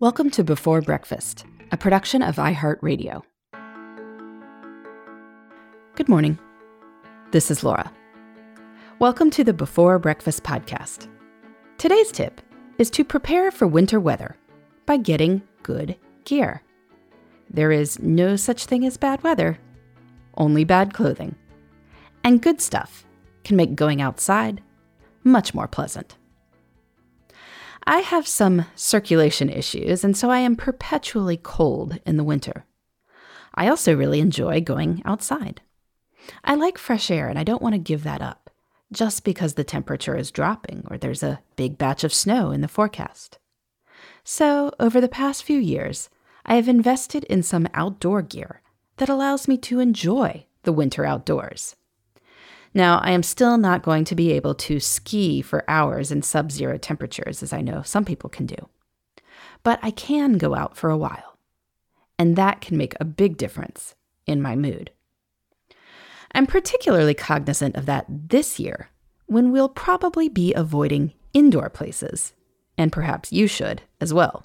Welcome to Before Breakfast, a production of iHeartRadio. Good morning. This is Laura. Welcome to the Before Breakfast podcast. Today's tip is to prepare for winter weather by getting good gear. There is no such thing as bad weather, only bad clothing. And good stuff can make going outside much more pleasant. I have some circulation issues, and so I am perpetually cold in the winter. I also really enjoy going outside. I like fresh air, and I don't want to give that up just because the temperature is dropping or there's a big batch of snow in the forecast. So, over the past few years, I have invested in some outdoor gear that allows me to enjoy the winter outdoors. Now, I am still not going to be able to ski for hours in sub zero temperatures, as I know some people can do. But I can go out for a while, and that can make a big difference in my mood. I'm particularly cognizant of that this year, when we'll probably be avoiding indoor places, and perhaps you should as well.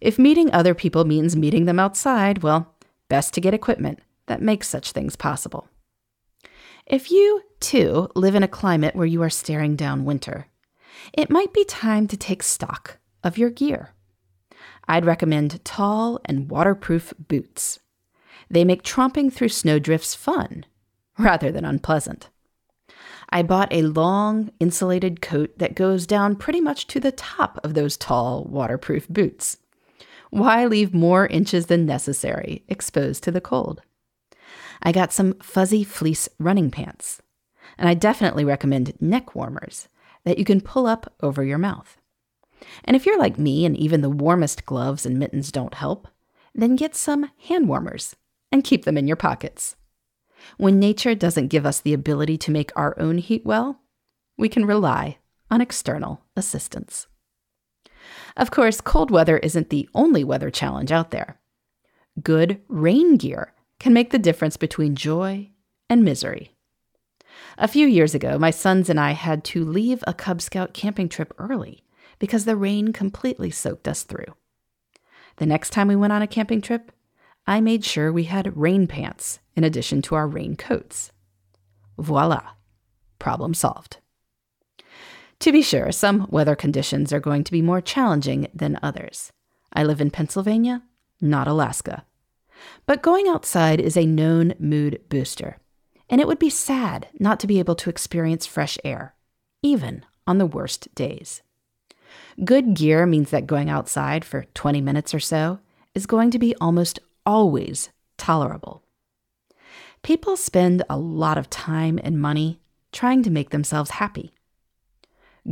If meeting other people means meeting them outside, well, best to get equipment that makes such things possible. If you, too, live in a climate where you are staring down winter, it might be time to take stock of your gear. I'd recommend tall and waterproof boots. They make tromping through snowdrifts fun rather than unpleasant. I bought a long, insulated coat that goes down pretty much to the top of those tall, waterproof boots. Why leave more inches than necessary exposed to the cold? I got some fuzzy fleece running pants. And I definitely recommend neck warmers that you can pull up over your mouth. And if you're like me and even the warmest gloves and mittens don't help, then get some hand warmers and keep them in your pockets. When nature doesn't give us the ability to make our own heat well, we can rely on external assistance. Of course, cold weather isn't the only weather challenge out there. Good rain gear can make the difference between joy and misery. A few years ago, my sons and I had to leave a Cub Scout camping trip early because the rain completely soaked us through. The next time we went on a camping trip, I made sure we had rain pants in addition to our rain coats. Voila, problem solved. To be sure, some weather conditions are going to be more challenging than others. I live in Pennsylvania, not Alaska. But going outside is a known mood booster, and it would be sad not to be able to experience fresh air, even on the worst days. Good gear means that going outside for 20 minutes or so is going to be almost always tolerable. People spend a lot of time and money trying to make themselves happy.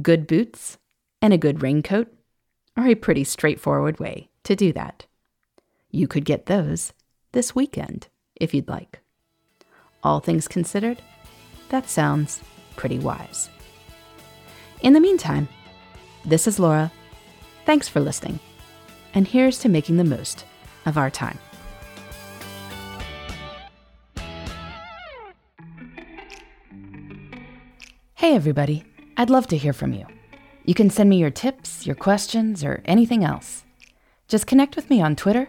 Good boots and a good raincoat are a pretty straightforward way to do that. You could get those this weekend if you'd like. All things considered, that sounds pretty wise. In the meantime, this is Laura. Thanks for listening. And here's to making the most of our time. Hey, everybody. I'd love to hear from you. You can send me your tips, your questions, or anything else. Just connect with me on Twitter,